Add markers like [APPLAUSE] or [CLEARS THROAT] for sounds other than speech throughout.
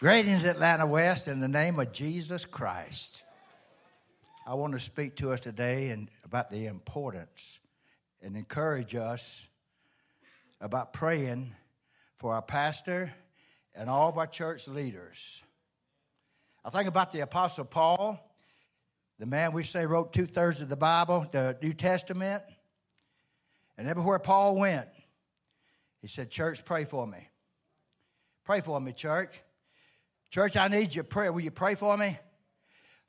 Greetings, Atlanta West, in the name of Jesus Christ. I want to speak to us today and about the importance and encourage us about praying for our pastor and all of our church leaders. I think about the Apostle Paul, the man we say wrote two thirds of the Bible, the New Testament. And everywhere Paul went, he said, Church, pray for me. Pray for me, church. Church, I need your prayer. Will you pray for me?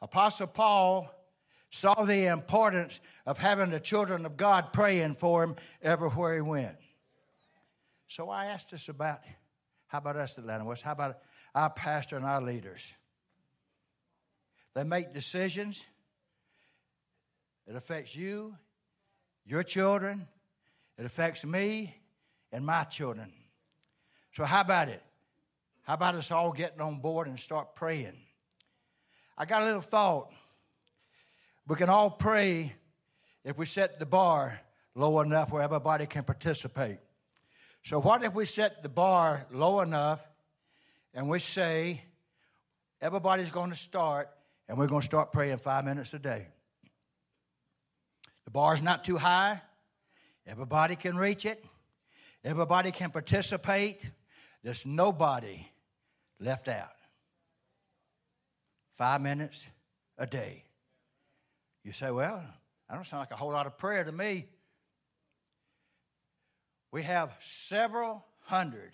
Apostle Paul saw the importance of having the children of God praying for him everywhere he went. So I asked us about how about us, Atlanta West? How about our pastor and our leaders? They make decisions. It affects you, your children. It affects me and my children. So, how about it? How about us all getting on board and start praying? I got a little thought. We can all pray if we set the bar low enough where everybody can participate. So, what if we set the bar low enough and we say, everybody's going to start and we're going to start praying five minutes a day? The bar's not too high, everybody can reach it, everybody can participate. There's nobody left out. Five minutes a day. You say, well, I don't sound like a whole lot of prayer to me. We have several hundred,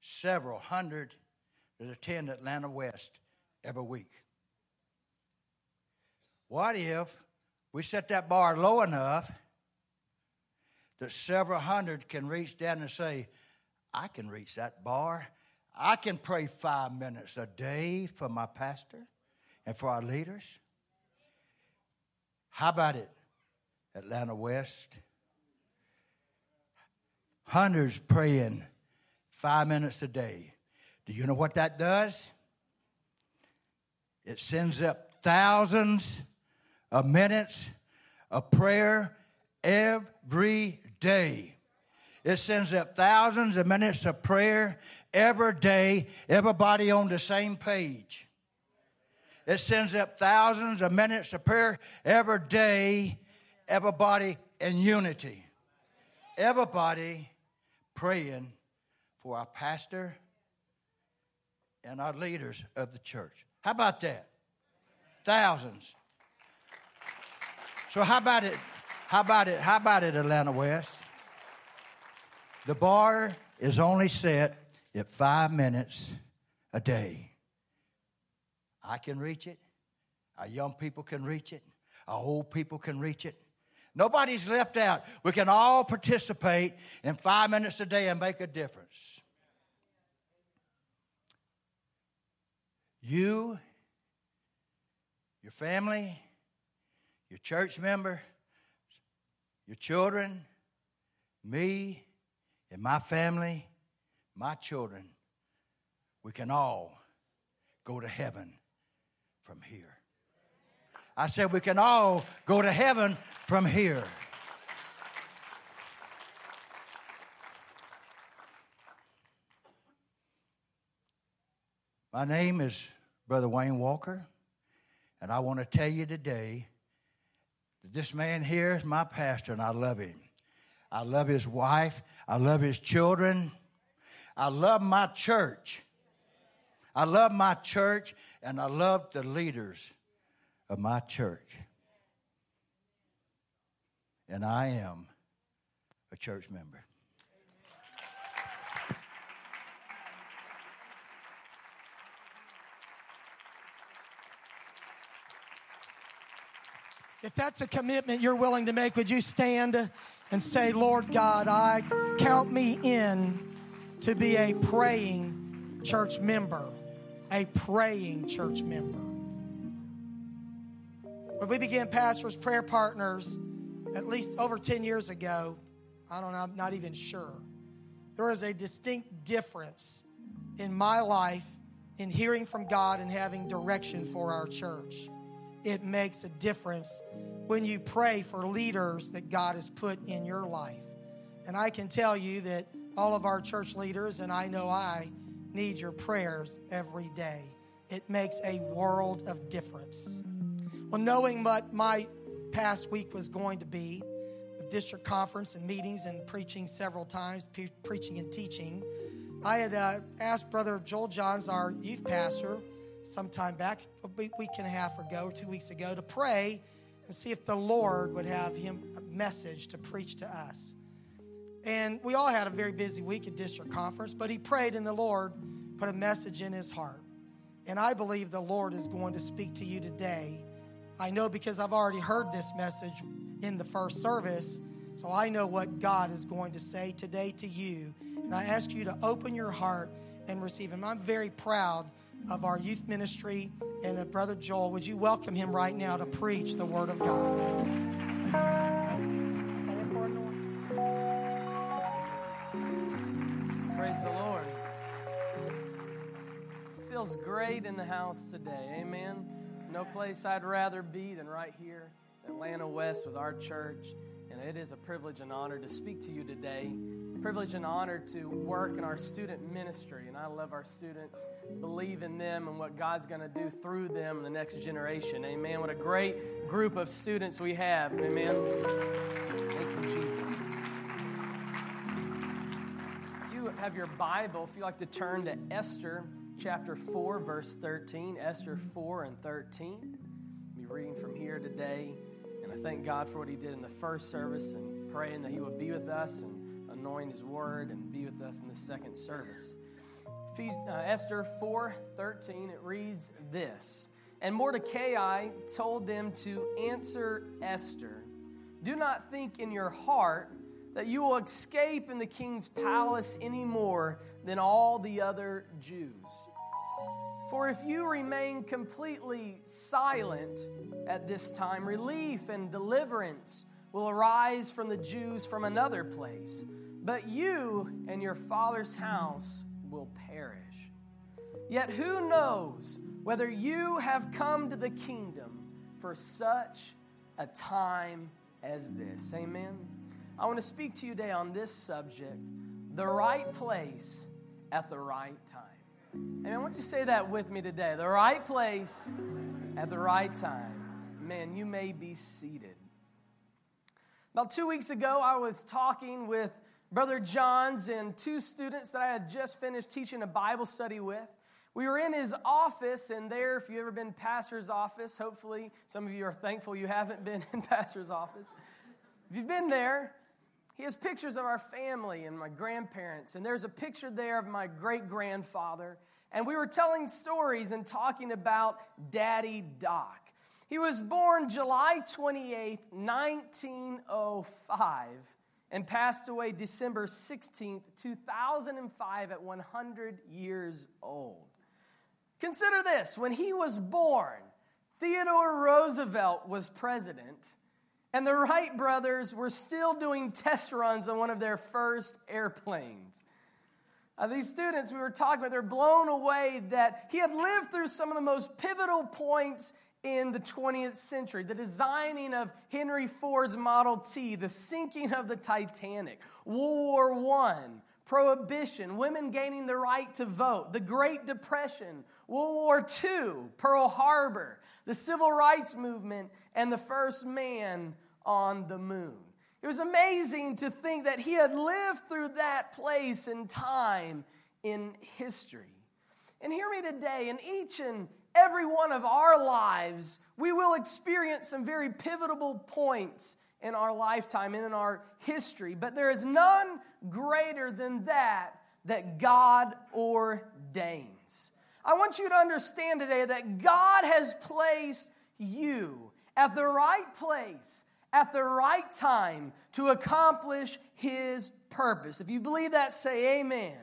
several hundred that attend Atlanta West every week. What if we set that bar low enough that several hundred can reach down and say, I can reach that bar I can pray five minutes a day for my pastor and for our leaders. How about it, Atlanta West? Hundreds praying five minutes a day. Do you know what that does? It sends up thousands of minutes of prayer every day. It sends up thousands of minutes of prayer every day, everybody on the same page. It sends up thousands of minutes of prayer every day, everybody in unity. Everybody praying for our pastor and our leaders of the church. How about that? Thousands. So how about it? How about it? How about it, Atlanta West? The bar is only set at five minutes a day. I can reach it. Our young people can reach it. Our old people can reach it. Nobody's left out. We can all participate in five minutes a day and make a difference. You, your family, your church member, your children, me, and my family, my children, we can all go to heaven from here. I said, we can all go to heaven from here. My name is Brother Wayne Walker, and I want to tell you today that this man here is my pastor, and I love him. I love his wife. I love his children. I love my church. I love my church and I love the leaders of my church. And I am a church member. If that's a commitment you're willing to make, would you stand? and say, Lord God, I count me in to be a praying church member. A praying church member. When we began Pastors Prayer Partners, at least over 10 years ago, I don't know, I'm not even sure, there was a distinct difference in my life in hearing from God and having direction for our church. It makes a difference when you pray for leaders that God has put in your life. And I can tell you that all of our church leaders, and I know I need your prayers every day. It makes a world of difference. Well, knowing what my past week was going to be, with district conference and meetings and preaching several times, pre- preaching and teaching, I had uh, asked Brother Joel Johns, our youth pastor, sometime back, a week and a half ago, two weeks ago, to pray and see if the Lord would have him a message to preach to us. And we all had a very busy week at district conference, but he prayed and the Lord put a message in his heart. And I believe the Lord is going to speak to you today. I know because I've already heard this message in the first service, so I know what God is going to say today to you. And I ask you to open your heart and receive Him. I'm very proud of our youth ministry and of Brother Joel. Would you welcome him right now to preach the Word of God? Great in the house today. Amen. No place I'd rather be than right here, Atlanta West, with our church. And it is a privilege and honor to speak to you today. Privilege and honor to work in our student ministry. And I love our students, believe in them and what God's going to do through them in the next generation. Amen. What a great group of students we have. Amen. Thank you, Jesus. If you have your Bible, if you like to turn to Esther chapter 4, verse 13, Esther 4 and 13. I'll be reading from here today. And I thank God for what He did in the first service and praying that He would be with us and anoint His word and be with us in the second service. Uh, Esther 4 13, it reads this And Mordecai told them to answer Esther Do not think in your heart that you will escape in the king's palace any more than all the other Jews. For if you remain completely silent at this time, relief and deliverance will arise from the Jews from another place, but you and your father's house will perish. Yet who knows whether you have come to the kingdom for such a time as this? Amen. I want to speak to you today on this subject the right place at the right time. And I want you to say that with me today the right place at the right time. Man, you may be seated. About two weeks ago, I was talking with Brother Johns and two students that I had just finished teaching a Bible study with. We were in his office, and there, if you've ever been pastor's office, hopefully some of you are thankful you haven't been [LAUGHS] in pastor's office. If you've been there, he has pictures of our family and my grandparents, and there's a picture there of my great grandfather. And we were telling stories and talking about Daddy Doc. He was born July 28, 1905, and passed away December 16, 2005, at 100 years old. Consider this when he was born, Theodore Roosevelt was president and the Wright brothers were still doing test runs on one of their first airplanes. Uh, these students we were talking about, they're blown away that he had lived through some of the most pivotal points in the 20th century the designing of Henry Ford's Model T, the sinking of the Titanic, World War I, Prohibition, women gaining the right to vote, the Great Depression, World War II, Pearl Harbor, the Civil Rights Movement, and the first man on the moon. It was amazing to think that he had lived through that place and time in history. And hear me today, in each and every one of our lives, we will experience some very pivotal points in our lifetime and in our history. But there is none greater than that that God ordains. I want you to understand today that God has placed you at the right place at the right time to accomplish his purpose. If you believe that, say amen.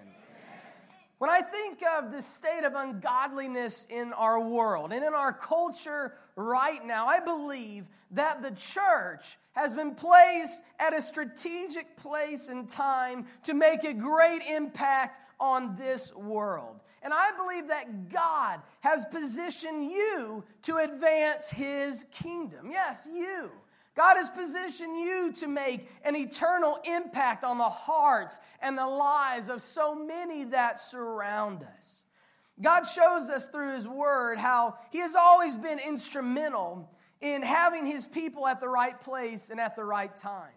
When I think of the state of ungodliness in our world and in our culture right now, I believe that the church has been placed at a strategic place and time to make a great impact on this world. And I believe that God has positioned you to advance His kingdom. Yes, you. God has positioned you to make an eternal impact on the hearts and the lives of so many that surround us. God shows us through His Word how He has always been instrumental in having His people at the right place and at the right time.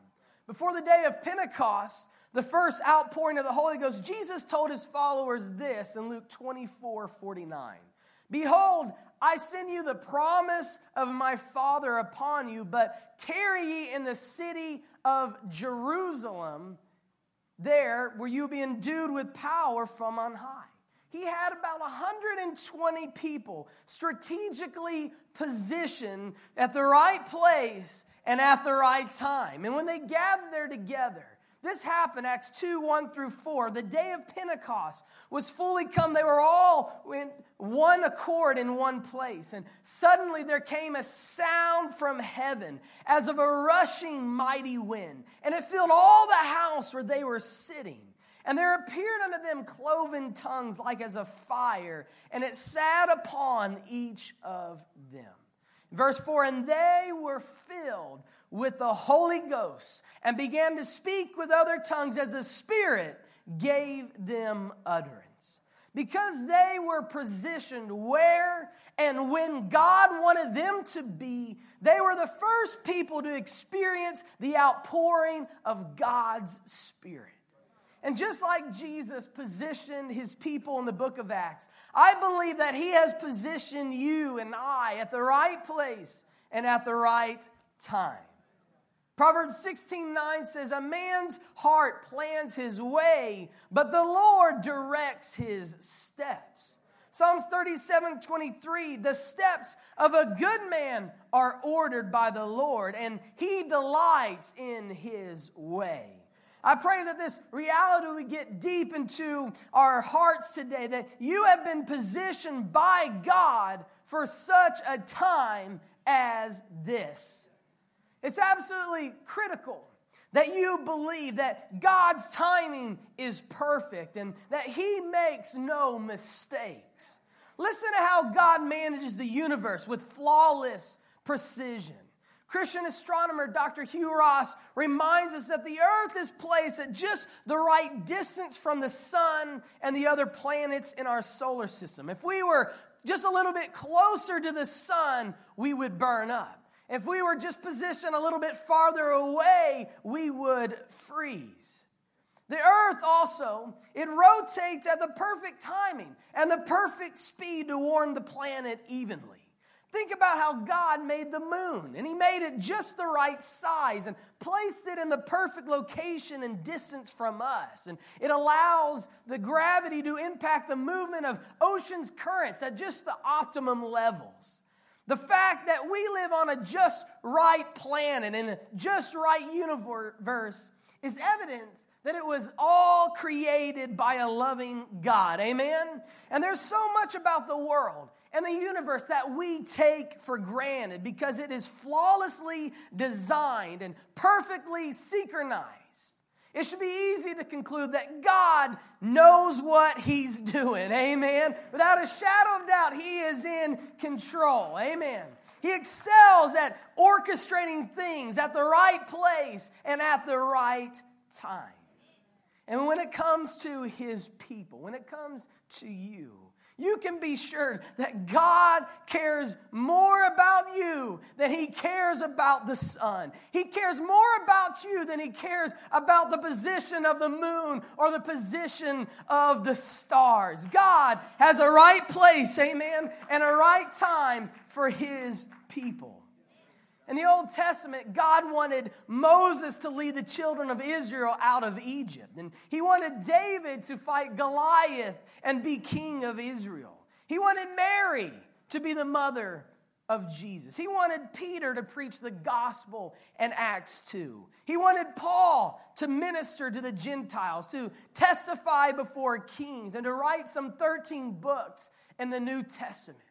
Before the day of Pentecost, the first outpouring of the Holy Ghost, Jesus told His followers this in Luke 24 49. Behold, I send you the promise of my Father upon you, but tarry ye in the city of Jerusalem, there where you be endued with power from on high. He had about 120 people strategically positioned at the right place and at the right time. And when they gathered there together, this happened, Acts 2 1 through 4. The day of Pentecost was fully come. They were all in one accord in one place. And suddenly there came a sound from heaven as of a rushing mighty wind. And it filled all the house where they were sitting. And there appeared unto them cloven tongues like as a fire, and it sat upon each of them. Verse 4 And they were filled with the Holy Ghost and began to speak with other tongues as the Spirit gave them utterance. Because they were positioned where and when God wanted them to be, they were the first people to experience the outpouring of God's Spirit. And just like Jesus positioned his people in the book of Acts, I believe that he has positioned you and I at the right place and at the right time. Proverbs 16 9 says, A man's heart plans his way, but the Lord directs his steps. Psalms 37 23, the steps of a good man are ordered by the Lord, and he delights in his way. I pray that this reality would get deep into our hearts today, that you have been positioned by God for such a time as this. It's absolutely critical that you believe that God's timing is perfect and that He makes no mistakes. Listen to how God manages the universe with flawless precision. Christian astronomer Dr. Hugh Ross reminds us that the Earth is placed at just the right distance from the Sun and the other planets in our solar system. If we were just a little bit closer to the Sun, we would burn up. If we were just positioned a little bit farther away, we would freeze. The earth also, it rotates at the perfect timing and the perfect speed to warm the planet evenly. Think about how God made the moon, and He made it just the right size and placed it in the perfect location and distance from us. And it allows the gravity to impact the movement of ocean's currents at just the optimum levels. The fact that we live on a just right planet in a just right universe is evidence that it was all created by a loving God. Amen? And there's so much about the world and the universe that we take for granted because it is flawlessly designed and perfectly synchronized. It should be easy to conclude that God knows what He's doing. Amen. Without a shadow of doubt, He is in control. Amen. He excels at orchestrating things at the right place and at the right time. And when it comes to His people, when it comes to you, you can be sure that God cares more about you than He cares about the sun. He cares more about you than He cares about the position of the moon or the position of the stars. God has a right place, amen, and a right time for His people. In the Old Testament, God wanted Moses to lead the children of Israel out of Egypt. And he wanted David to fight Goliath and be king of Israel. He wanted Mary to be the mother of Jesus. He wanted Peter to preach the gospel in Acts 2. He wanted Paul to minister to the Gentiles, to testify before kings, and to write some 13 books in the New Testament.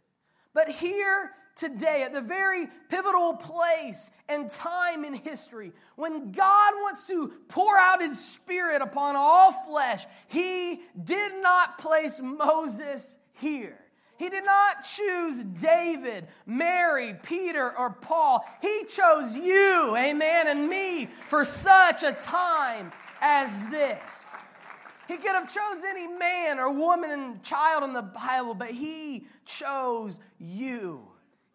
But here today, at the very pivotal place and time in history, when God wants to pour out his spirit upon all flesh, he did not place Moses here. He did not choose David, Mary, Peter, or Paul. He chose you, amen, and me for such a time as this. He could have chose any man or woman and child in the Bible, but he chose you.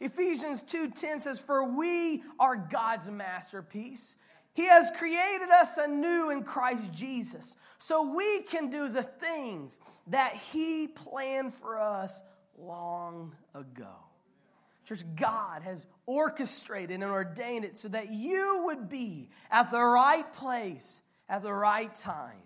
Ephesians 2:10 says, "For we are God's masterpiece. He has created us anew in Christ Jesus, so we can do the things that He planned for us long ago. Church, God has orchestrated and ordained it so that you would be at the right place at the right time.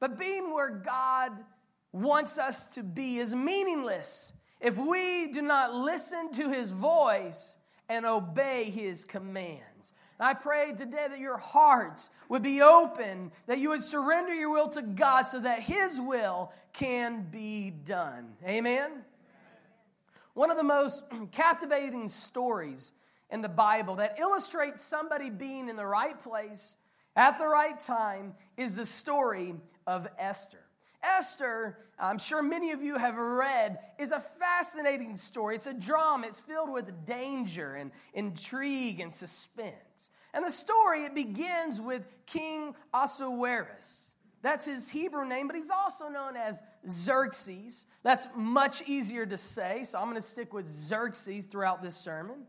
But being where God wants us to be is meaningless if we do not listen to His voice and obey His commands. I pray today that your hearts would be open, that you would surrender your will to God so that His will can be done. Amen? One of the most [CLEARS THROAT] captivating stories in the Bible that illustrates somebody being in the right place at the right time is the story of Esther. Esther, I'm sure many of you have read, is a fascinating story. It's a drama, it's filled with danger and intrigue and suspense. And the story, it begins with King Ahasuerus. That's his Hebrew name, but he's also known as Xerxes. That's much easier to say, so I'm going to stick with Xerxes throughout this sermon.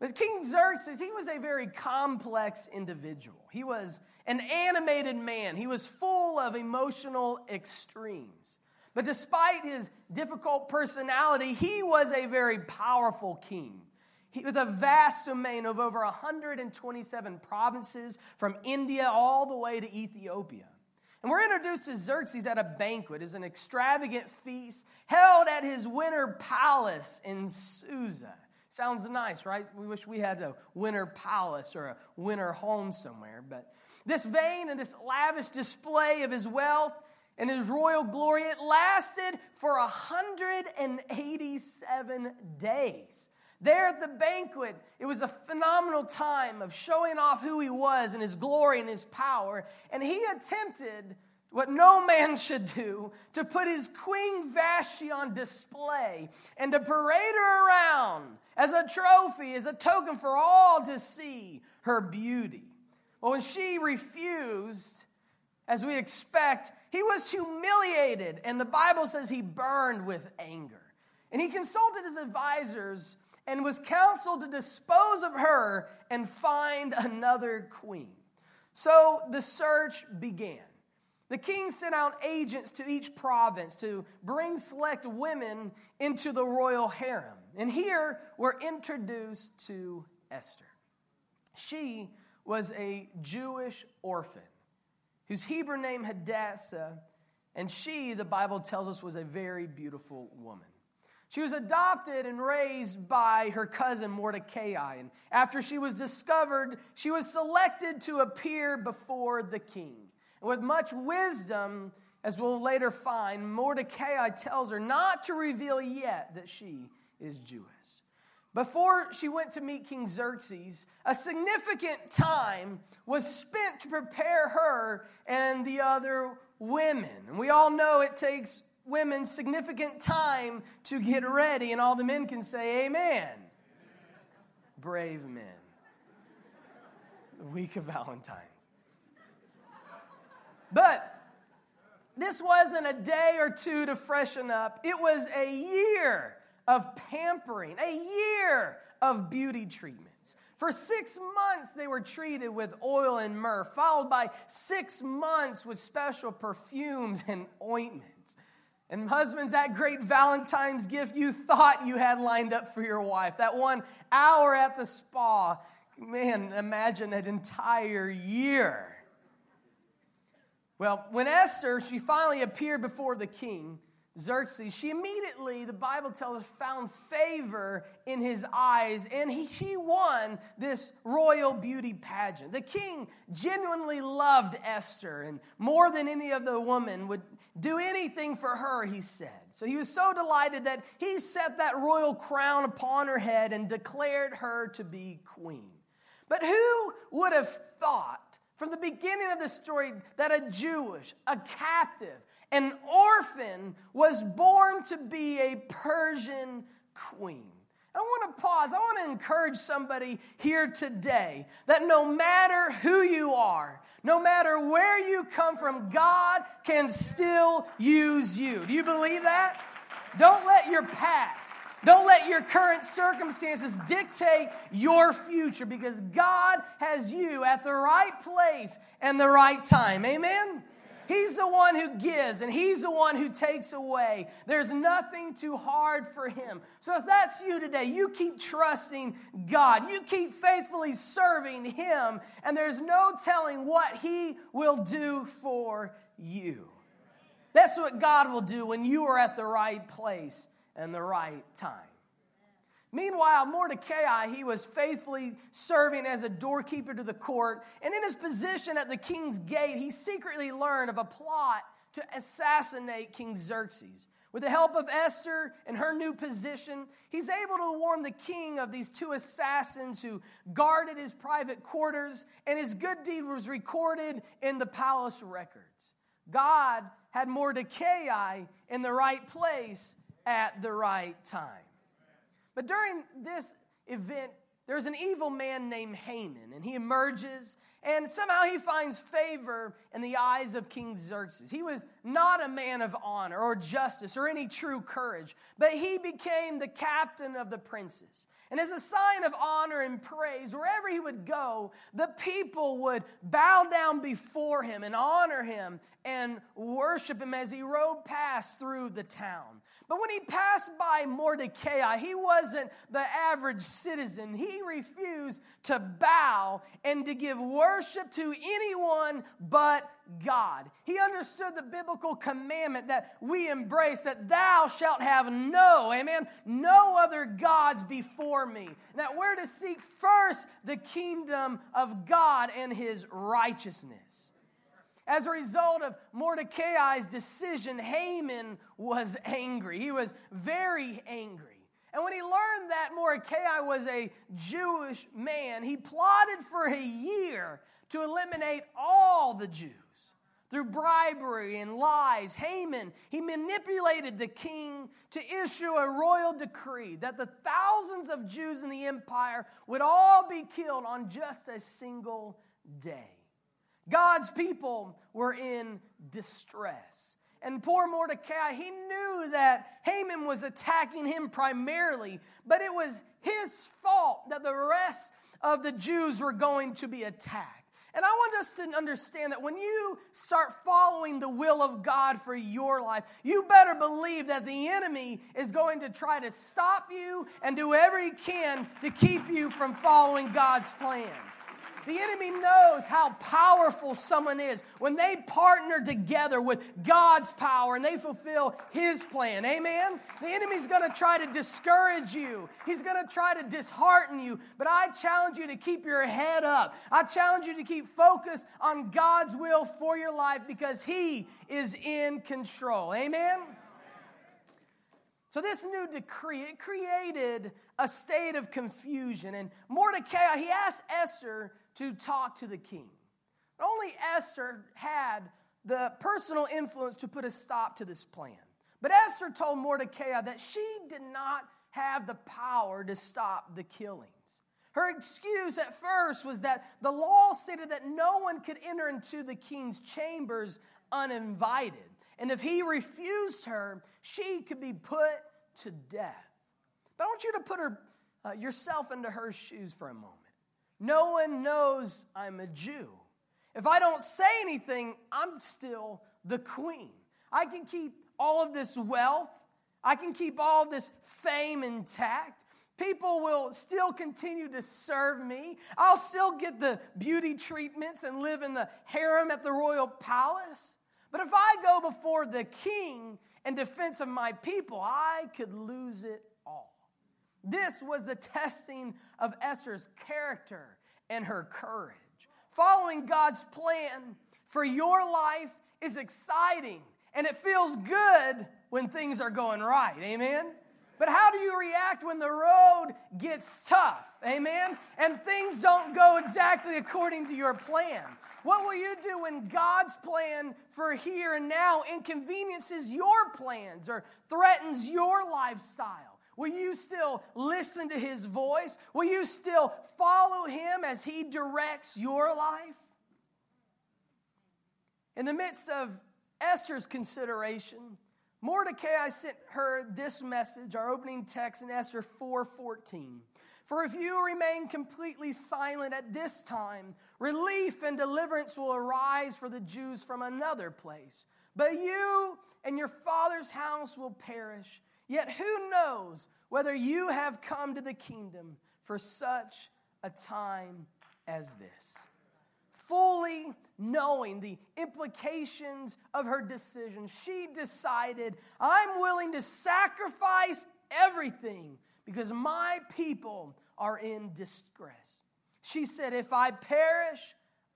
But King Xerxes, he was a very complex individual. He was an animated man, he was full of emotional extremes. But despite his difficult personality, he was a very powerful king. He, with a vast domain of over 127 provinces from India all the way to Ethiopia. And we're introduced to Xerxes at a banquet as an extravagant feast held at his winter palace in Susa. Sounds nice, right? We wish we had a winter palace or a winter home somewhere. But this vain and this lavish display of his wealth and his royal glory, it lasted for 187 days. There at the banquet, it was a phenomenal time of showing off who he was and his glory and his power. And he attempted what no man should do to put his queen Vashti on display and to parade her around as a trophy, as a token for all to see her beauty. Well, when she refused, as we expect, he was humiliated, and the Bible says he burned with anger. And he consulted his advisors and was counseled to dispose of her and find another queen. So the search began. The king sent out agents to each province to bring select women into the royal harem. And here we're introduced to Esther. She was a Jewish orphan whose Hebrew name Hadassah, and she, the Bible tells us, was a very beautiful woman. She was adopted and raised by her cousin Mordecai. And after she was discovered, she was selected to appear before the king. And with much wisdom, as we'll later find, Mordecai tells her not to reveal yet that she is Jewish. Before she went to meet King Xerxes, a significant time was spent to prepare her and the other women. And we all know it takes women significant time to get ready, and all the men can say, Amen. Brave men. The week of Valentine's. But this wasn't a day or two to freshen up, it was a year of pampering, a year of beauty treatments. For six months, they were treated with oil and myrrh, followed by six months with special perfumes and ointments. And husbands, that great Valentine's gift you thought you had lined up for your wife, that one hour at the spa, man, imagine an entire year. Well, when Esther, she finally appeared before the king, Xerxes, she immediately, the Bible tells us, found favor in his eyes, and he, she won this royal beauty pageant. The king genuinely loved Esther, and more than any of the women would do anything for her, he said. So he was so delighted that he set that royal crown upon her head and declared her to be queen. But who would have thought from the beginning of the story that a Jewish, a captive, an orphan was born to be a Persian queen. I want to pause. I want to encourage somebody here today that no matter who you are, no matter where you come from, God can still use you. Do you believe that? Don't let your past, don't let your current circumstances dictate your future because God has you at the right place and the right time. Amen? He's the one who gives and He's the one who takes away. There's nothing too hard for Him. So if that's you today, you keep trusting God. You keep faithfully serving Him, and there's no telling what He will do for you. That's what God will do when you are at the right place and the right time. Meanwhile, Mordecai, he was faithfully serving as a doorkeeper to the court, and in his position at the king's gate, he secretly learned of a plot to assassinate King Xerxes. With the help of Esther and her new position, he's able to warn the king of these two assassins who guarded his private quarters, and his good deed was recorded in the palace records. God had Mordecai in the right place at the right time. But during this event, there's an evil man named Haman, and he emerges, and somehow he finds favor in the eyes of King Xerxes. He was not a man of honor or justice or any true courage, but he became the captain of the princes. And as a sign of honor and praise, wherever he would go, the people would bow down before him and honor him and worship him as he rode past through the town. But when he passed by Mordecai, he wasn't the average citizen. He refused to bow and to give worship to anyone but God. He understood the biblical commandment that we embrace that thou shalt have no, amen, no other gods before me. That we're to seek first the kingdom of God and his righteousness. As a result of Mordecai's decision, Haman was [LAUGHS] angry. He was very angry. And when he learned that Mordecai was a Jewish man, he plotted for a year to eliminate all the Jews through bribery and lies. Haman, he manipulated the king to issue a royal decree that the thousands of Jews in the empire would all be killed on just a single day. God's people were in distress. And poor Mordecai, he knew that Haman was attacking him primarily, but it was his fault that the rest of the Jews were going to be attacked. And I want us to understand that when you start following the will of God for your life, you better believe that the enemy is going to try to stop you and do whatever he can to keep you from following God's plan. The enemy knows how powerful someone is when they partner together with God's power and they fulfill his plan. Amen? The enemy's going to try to discourage you, he's going to try to dishearten you. But I challenge you to keep your head up. I challenge you to keep focused on God's will for your life because he is in control. Amen? So, this new decree, it created a state of confusion. And Mordecai, he asked Esther to talk to the king. Only Esther had the personal influence to put a stop to this plan. But Esther told Mordecai that she did not have the power to stop the killings. Her excuse at first was that the law stated that no one could enter into the king's chambers uninvited. And if he refused her, she could be put to death. But I want you to put her, uh, yourself into her shoes for a moment. No one knows I'm a Jew. If I don't say anything, I'm still the queen. I can keep all of this wealth, I can keep all of this fame intact. People will still continue to serve me. I'll still get the beauty treatments and live in the harem at the royal palace. But if I go before the king in defense of my people, I could lose it this was the testing of Esther's character and her courage. Following God's plan for your life is exciting and it feels good when things are going right. Amen? But how do you react when the road gets tough? Amen? And things don't go exactly according to your plan. What will you do when God's plan for here and now inconveniences your plans or threatens your lifestyle? Will you still listen to his voice? Will you still follow him as he directs your life? In the midst of Esther's consideration, Mordecai sent her this message, our opening text in Esther 4:14. For if you remain completely silent at this time, relief and deliverance will arise for the Jews from another place. But you and your father's house will perish. Yet who knows whether you have come to the kingdom for such a time as this? fully knowing the implications of her decision, she decided, I'm willing to sacrifice everything because my people are in distress. She said, If I perish,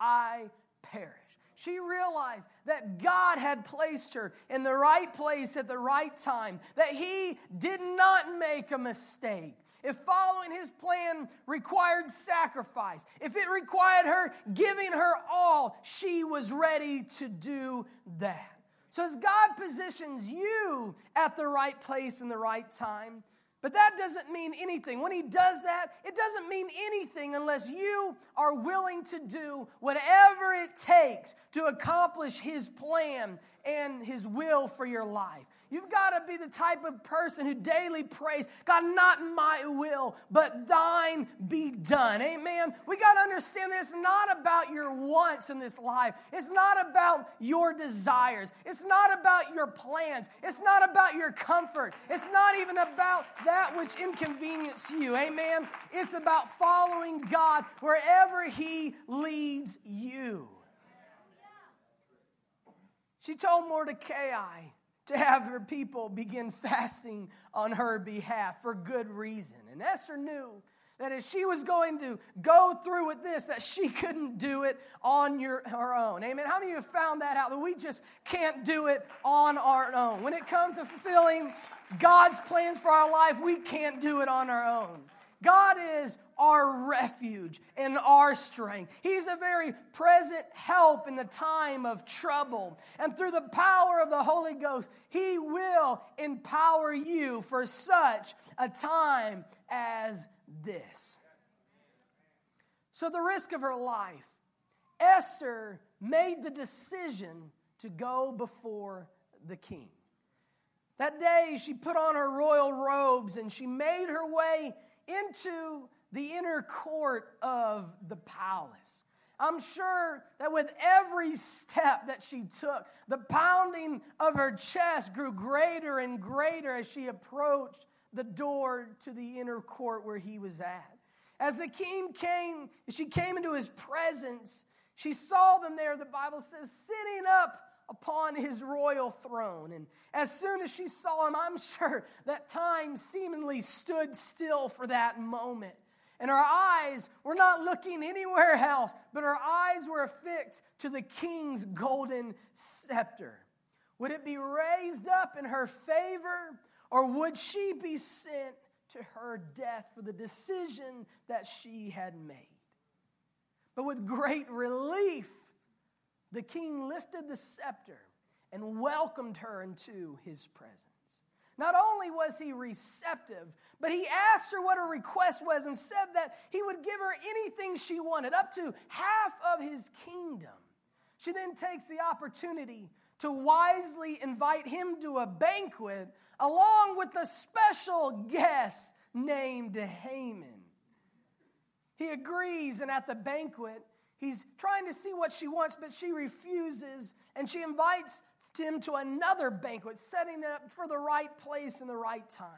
I perish. She realized that God had placed her in the right place at the right time, that He did not make a mistake, if following his plan required sacrifice, if it required her giving her all, she was ready to do that. So, as God positions you at the right place in the right time, but that doesn't mean anything. When he does that, it doesn't mean anything unless you are willing to do whatever it takes to accomplish his plan and his will for your life. You've got to be the type of person who daily prays, God, not my will, but thine be done. Amen. We got to understand that it's not about your wants in this life. It's not about your desires. It's not about your plans. It's not about your comfort. It's not even about that which inconveniences you. Amen. It's about following God wherever He leads you. She told Mordecai, to have her people begin fasting on her behalf for good reason. And Esther knew that if she was going to go through with this, that she [LAUGHS] couldn't do it on your, her own. Amen. How many of you have found that out? That we just can't do it on our own. When it comes to fulfilling God's plans for our life, we can't do it on our own. God is our refuge and our strength. He's a very present help in the time of trouble. And through the power of the Holy Ghost, He will empower you for such a time as this. So, the risk of her life, Esther made the decision to go before the king. That day, she put on her royal robes and she made her way into the inner court of the palace. I'm sure that with every step that she took, the pounding of her chest grew greater and greater as she approached the door to the inner court where he was at. As the king came, she came into his presence, she saw them there, the Bible says, sitting up upon his royal throne. And as soon as she saw him, I'm sure that time seemingly stood still for that moment. And our eyes were not looking anywhere else, but our eyes were affixed to the king's golden scepter. Would it be raised up in her favor, or would she be sent to her death for the decision that she had made? But with great relief, the king lifted the scepter and welcomed her into his presence. Not only was he receptive, but he asked her what her request was and said that he would give her anything she wanted, up to half of his kingdom. She then takes the opportunity to wisely invite him to a banquet along with a special guest named Haman. He agrees, and at the banquet, he's trying to see what she wants, but she refuses, and she invites him to another banquet, setting it up for the right place and the right time.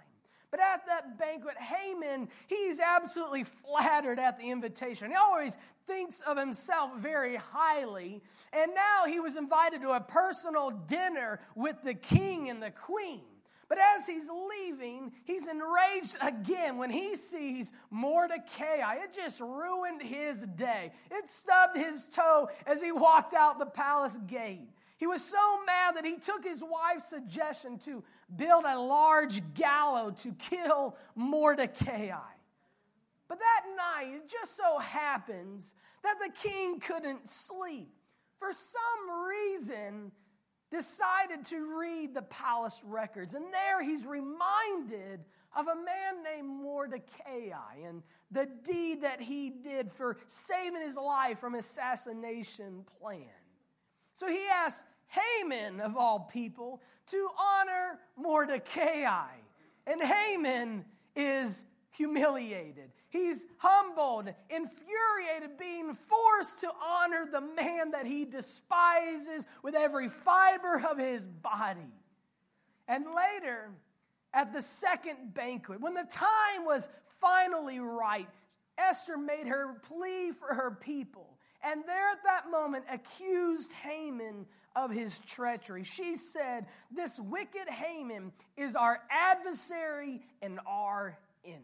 But at that banquet, Haman, he's absolutely flattered at the invitation. He always thinks of himself very highly. And now he was invited to a personal dinner with the king and the queen. But as he's leaving, he's enraged again when he sees Mordecai. It just ruined his day. It stubbed his toe as he walked out the palace gate. He was so mad that he took his wife's suggestion to build a large gallows to kill Mordecai. But that night, it just so happens that the king couldn't sleep. For some reason, decided to read the palace records. And there he's reminded of a man named Mordecai and the deed that he did for saving his life from assassination plan. So he asks Haman, of all people, to honor Mordecai. And Haman is humiliated. He's humbled, infuriated, being forced to honor the man that he despises with every fiber of his body. And later, at the second banquet, when the time was finally right, Esther made her plea for her people. And there at that moment accused Haman of his treachery. She said, This wicked Haman is our adversary and our enemy.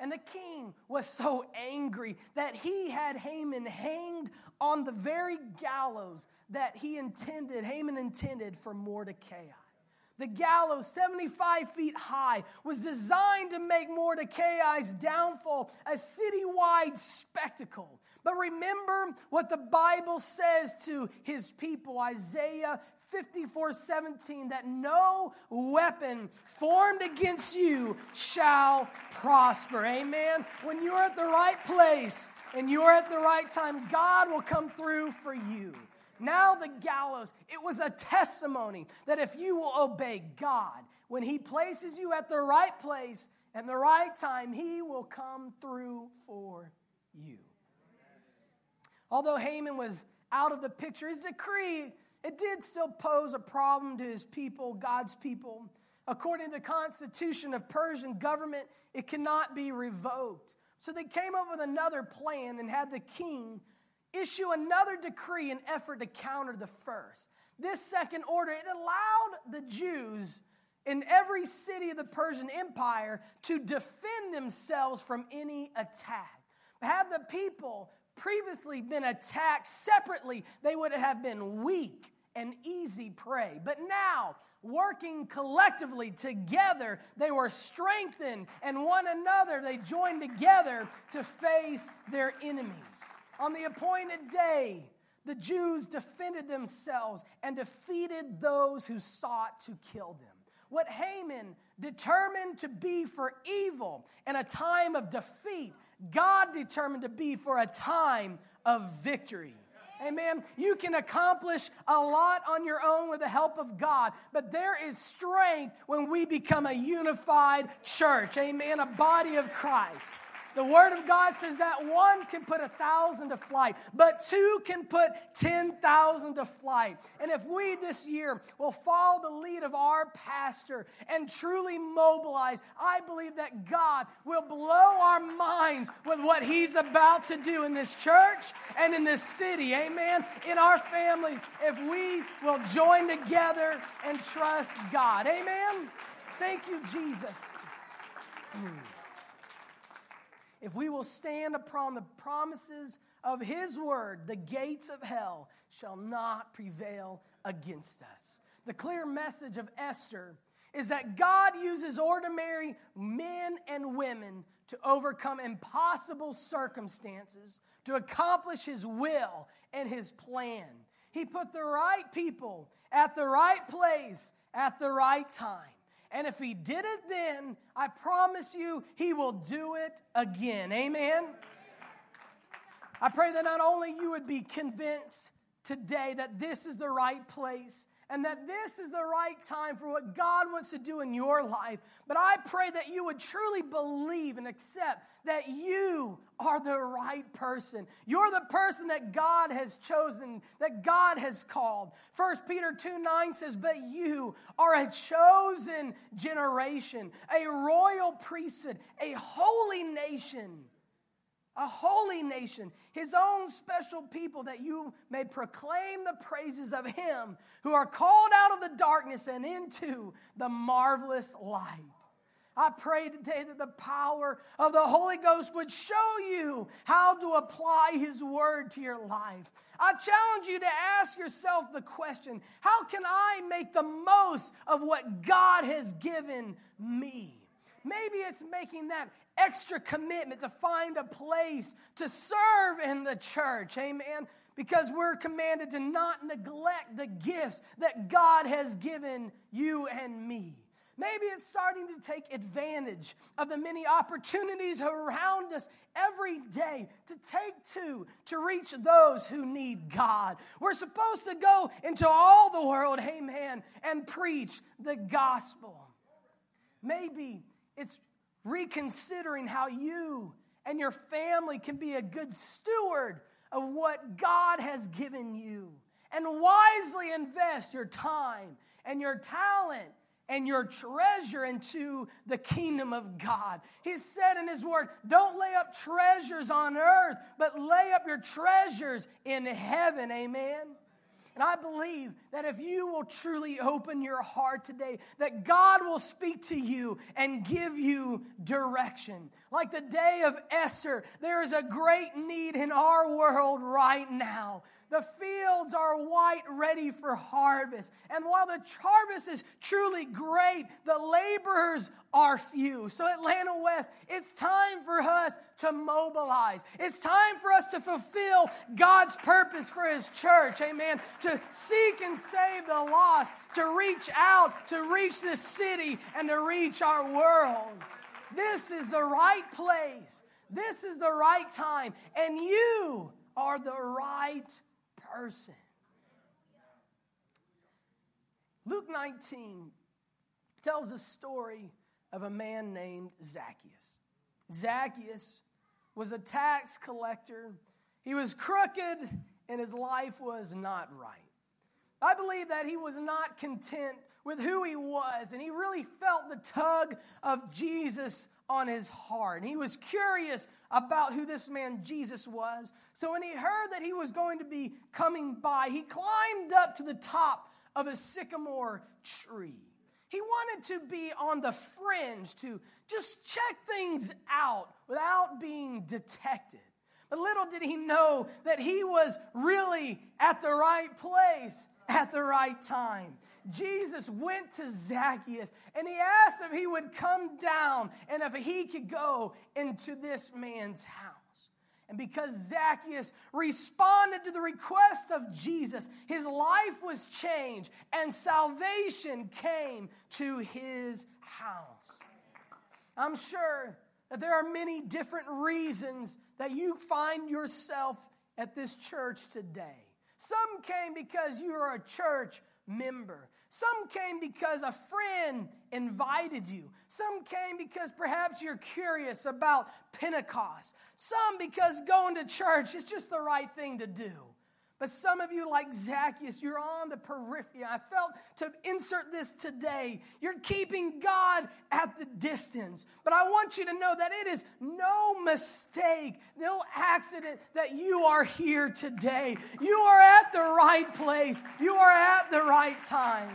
And the king was so angry that he had Haman hanged on the very gallows that he intended, Haman intended for Mordecai. The gallows, 75 feet high, was designed to make Mordecai's downfall a citywide spectacle. But remember what the Bible says to his people, Isaiah 54 17, that no weapon formed against you shall prosper. Amen. When you're at the right place and you're at the right time, God will come through for you. Now, the gallows, it was a testimony that if you will obey God, when He places you at the right place and the right time, He will come through for you. Although Haman was out of the picture, his decree, it did still pose a problem to his people, God's people. According to the constitution of Persian government, it cannot be revoked. So they came up with another plan and had the king issue another decree in effort to counter the first. This second order, it allowed the Jews in every city of the Persian Empire to defend themselves from any attack. Had the people previously been attacked separately, they would have been weak and easy prey. But now, working collectively together, they were strengthened, and one another they joined together to face their enemies. On the appointed day, the Jews defended themselves and defeated those who sought to kill them. What Haman determined to be for evil in a time of defeat, God determined to be for a time of victory. Amen. You can accomplish a lot on your own with the help of God, but there is strength when we become a unified church. Amen. A body of Christ. The Word of God says that one can put a thousand to flight, but two can put 10,000 to flight. And if we this year will follow the lead of our pastor and truly mobilize, I believe that God will blow our minds with what He's about to do in this church and in this city. Amen. In our families, if we will join together and trust God. Amen. Thank you, Jesus. [CLEARS THROAT] If we will stand upon the promises of His word, the gates of hell shall not prevail against us. The clear message of Esther is that God uses ordinary men and women to overcome impossible circumstances, to accomplish His will and His plan. He put the right people at the right place at the right time. And if he did it then, I promise you, he will do it again. Amen? I pray that not only you would be convinced today that this is the right place and that this is the right time for what God wants to do in your life. But I pray that you would truly believe and accept that you are the right person. You're the person that God has chosen, that God has called. 1 Peter 2 9 says, But you are a chosen generation, a royal priesthood, a holy nation a holy nation, his own special people, that you may proclaim the praises of him who are called out of the darkness and into the marvelous light. I pray today that the power of the Holy Ghost would show you how to apply his word to your life. I challenge you to ask yourself the question how can I make the most of what God has given me? Maybe it's making that extra commitment to find a place to serve in the church. Amen. Because we're commanded to not neglect the gifts that God has given you and me. Maybe it's starting to take advantage of the many opportunities around us every day to take to to reach those who need God. We're supposed to go into all the world, amen, and preach the gospel. Maybe it's reconsidering how you and your family can be a good steward of what God has given you and wisely invest your time and your talent and your treasure into the kingdom of God. He said in His word, Don't lay up treasures on earth, but lay up your treasures in heaven. Amen. And I believe that if you will truly open your heart today, that God will speak to you and give you direction. Like the day of Esther, there is a great need in our world right now. The fields are white, ready for harvest. And while the harvest is truly great, the laborers are few. So, Atlanta West, it's time for us to mobilize. It's time for us to fulfill God's purpose for His church. Amen. To seek and save the lost, to reach out, to reach this city, and to reach our world. This is the right place. This is the right time. And you are the right person. Luke 19 tells the story of a man named Zacchaeus. Zacchaeus was a tax collector. He was crooked and his life was not right. I believe that he was not content with who he was, and he really felt the tug of Jesus on his heart. And he was curious about who this man Jesus was. So when he heard that he was going to be coming by, he climbed up to the top of a sycamore tree. He wanted to be on the fringe to just check things out without being detected. But little did he know that he was really at the right place at the right time. Jesus went to Zacchaeus and he asked if he would come down and if he could go into this man's house. And because Zacchaeus responded to the request of Jesus, his life was changed and salvation came to his house. I'm sure that there are many different reasons that you find yourself at this church today. Some came because you are a church member. Some came because a friend invited you. Some came because perhaps you're curious about Pentecost. Some because going to church is just the right thing to do. But some of you, like Zacchaeus, you're on the periphery. I felt to insert this today. You're keeping God at the distance. But I want you to know that it is no mistake, no accident that you are here today. You are at the right place, you are at the right time.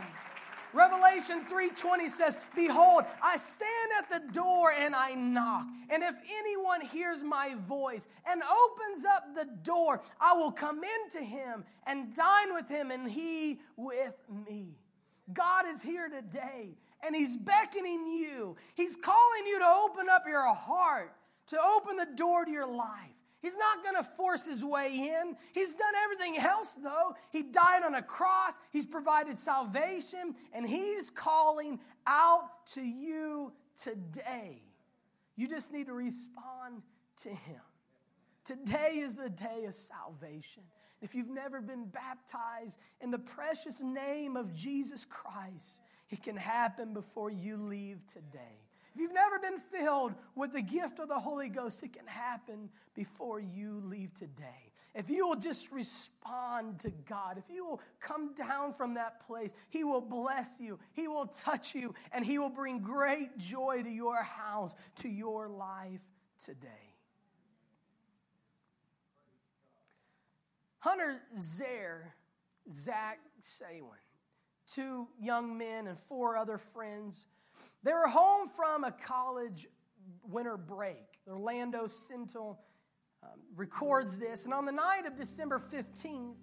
Revelation 3:20 says, "Behold, I stand at the door and I knock. And if anyone hears my voice and opens up the door, I will come into him and dine with him and he with me." God is here today and he's beckoning you. He's calling you to open up your heart, to open the door to your life. He's not going to force his way in. He's done everything else, though. He died on a cross, he's provided salvation, and he's calling out to you today. You just need to respond to him. Today is the day of salvation. If you've never been baptized in the precious name of Jesus Christ, it can happen before you leave today. If you've never been filled with the gift of the Holy Ghost, it can happen before you leave today. If you will just respond to God, if you will come down from that place, He will bless you, He will touch you, and He will bring great joy to your house, to your life today. Hunter Zare, Zach Saywin, two young men and four other friends they were home from a college winter break. Orlando Sentinel um, records this. And on the night of December 15th,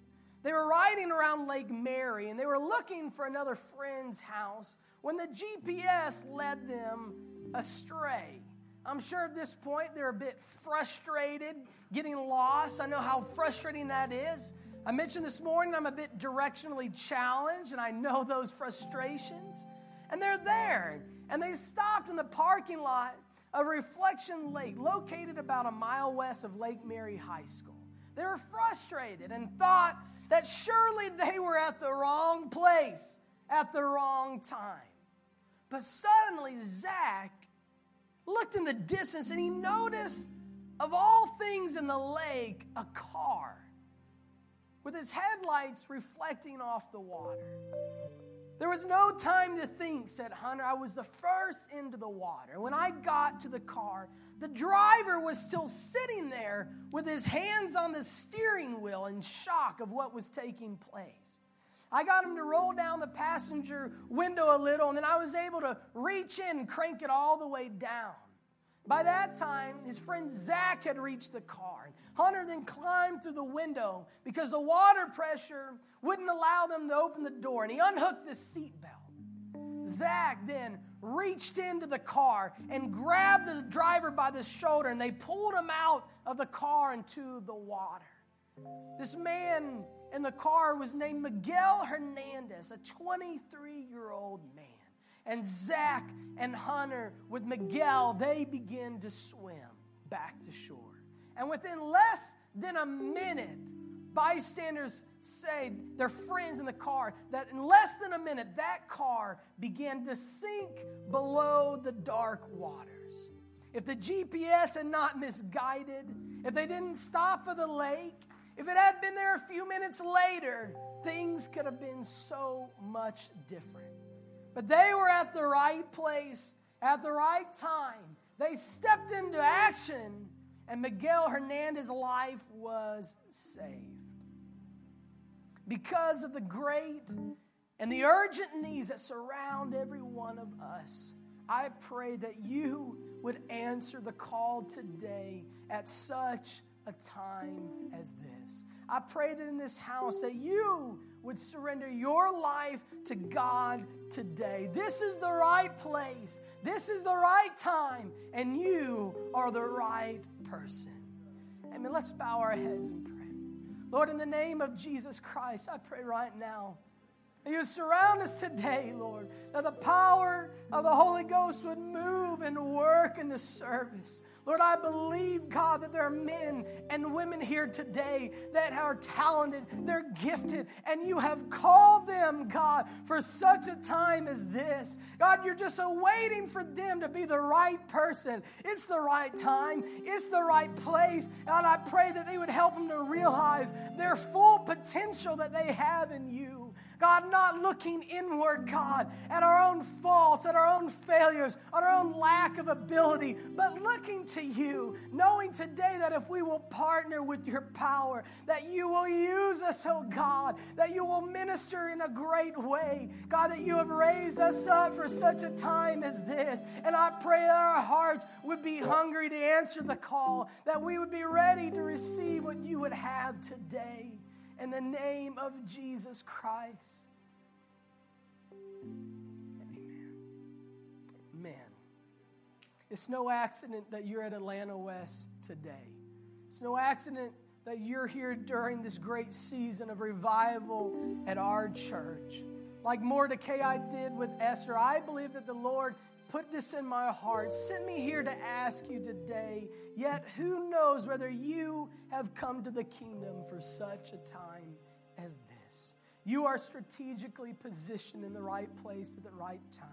they were riding around Lake Mary and they were looking for another friend's house when the GPS led them astray. I'm sure at this point they're a bit frustrated, getting lost. I know how frustrating that is. I mentioned this morning I'm a bit directionally challenged, and I know those frustrations. And they're there, and they stopped in the parking lot of Reflection Lake, located about a mile west of Lake Mary High School. They were frustrated and thought that surely they were at the wrong place at the wrong time. But suddenly, Zach looked in the distance and he noticed, of all things in the lake, a car with its headlights reflecting off the water. There was no time to think, said Hunter. I was the first into the water. When I got to the car, the driver was still sitting there with his hands on the steering wheel in shock of what was taking place. I got him to roll down the passenger window a little, and then I was able to reach in and crank it all the way down. By that time, his friend Zach had reached the car. Hunter then climbed through the window because the water pressure wouldn't allow them to open the door, and he unhooked the seatbelt. Zach then reached into the car and grabbed the driver by the shoulder, and they pulled him out of the car into the water. This man in the car was named Miguel Hernandez, a 23 year old man and Zach and Hunter with Miguel, they begin to swim back to shore. And within less than a minute, bystanders say, their friends in the car, that in less than a minute, that car began to sink below the dark waters. If the GPS had not misguided, if they didn't stop at the lake, if it had been there a few minutes later, things could have been so much different. But they were at the right place at the right time. They stepped into action, and Miguel Hernandez's life was saved. Because of the great and the urgent needs that surround every one of us, I pray that you would answer the call today at such a time as this. I pray that in this house that you would surrender your life to God today. This is the right place. This is the right time, and you are the right person. Amen. Let's bow our heads and pray. Lord, in the name of Jesus Christ, I pray right now you surround us today, Lord, that the power of the Holy Ghost would move and work in the service. Lord, I believe, God, that there are men and women here today that are talented, they're gifted, and you have called them, God, for such a time as this. God, you're just waiting for them to be the right person. It's the right time, it's the right place. God, I pray that they would help them to realize their full potential that they have in you. God, not looking inward, God, at our own faults, at our own failures, at our own lack of ability, but looking to you, knowing today that if we will partner with your power, that you will use us, oh God, that you will minister in a great way. God, that you have raised us up for such a time as this. And I pray that our hearts would be hungry to answer the call, that we would be ready to receive what you would have today in the name of Jesus Christ. Amen. Man, it's no accident that you're at Atlanta West today. It's no accident that you're here during this great season of revival at our church. Like Mordecai did with Esther, I believe that the Lord put this in my heart. Send me here to ask you today. Yet, who knows whether you have come to the kingdom for such a time as this? You are strategically positioned in the right place at the right time.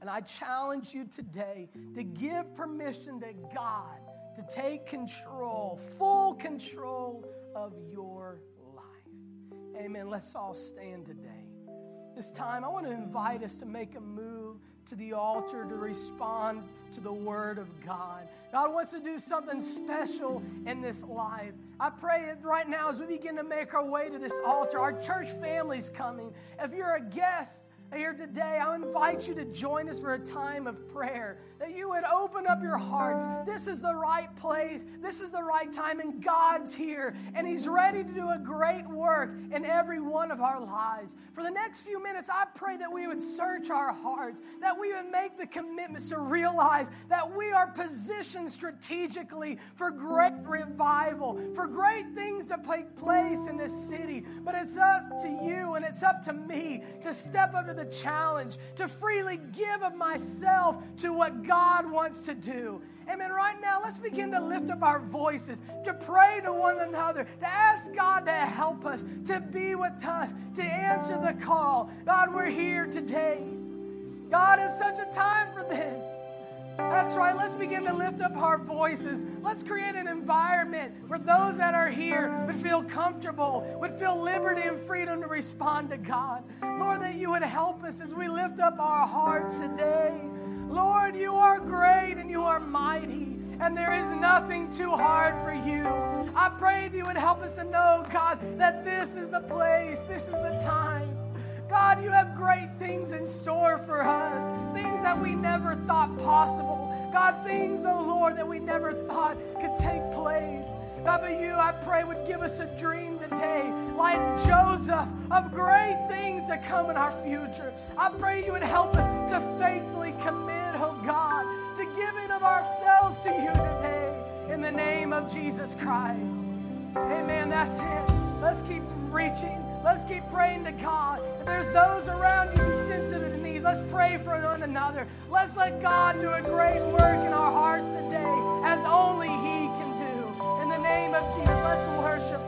And I challenge you today to give permission to God to take control, full control of your life. Amen. Let's all stand today. This time, I want to invite us to make a move to the altar to respond to the Word of God. God wants to do something special in this life. I pray that right now as we begin to make our way to this altar, our church family's coming. If you're a guest, here today, I invite you to join us for a time of prayer. That you would open up your hearts. This is the right place. This is the right time, and God's here, and He's ready to do a great work in every one of our lives. For the next few minutes, I pray that we would search our hearts, that we would make the commitments to realize that we are positioned strategically for great revival, for great things to take place in this city. But it's up to you and it's up to me to step up to the challenge, to freely give of myself to what God wants to do. Amen. Right now, let's begin to lift up our voices, to pray to one another, to ask God to help us, to be with us, to answer the call. God, we're here today. God, it's such a time for this. That's right. Let's begin to lift up our voices. Let's create an environment where those that are here would feel comfortable, would feel liberty and freedom to respond to God. Lord, that you would help us as we lift up our hearts today. Lord, you are great and you are mighty, and there is nothing too hard for you. I pray that you would help us to know, God, that this is the place, this is the time. God, you have great things in store for us, things that we never thought possible. God, things, oh Lord, that we never thought could take place. God, but you, I pray, would give us a dream today, like Joseph, of great things to come in our future. I pray you would help us to faithfully commit, oh God, to giving of ourselves to you today in the name of Jesus Christ. Amen. That's it. Let's keep reaching. Let's keep praying to God. If there's those around you who sensitive to need, let's pray for one another. Let's let God do a great work in our hearts today as only He can do. In the name of Jesus, let's worship.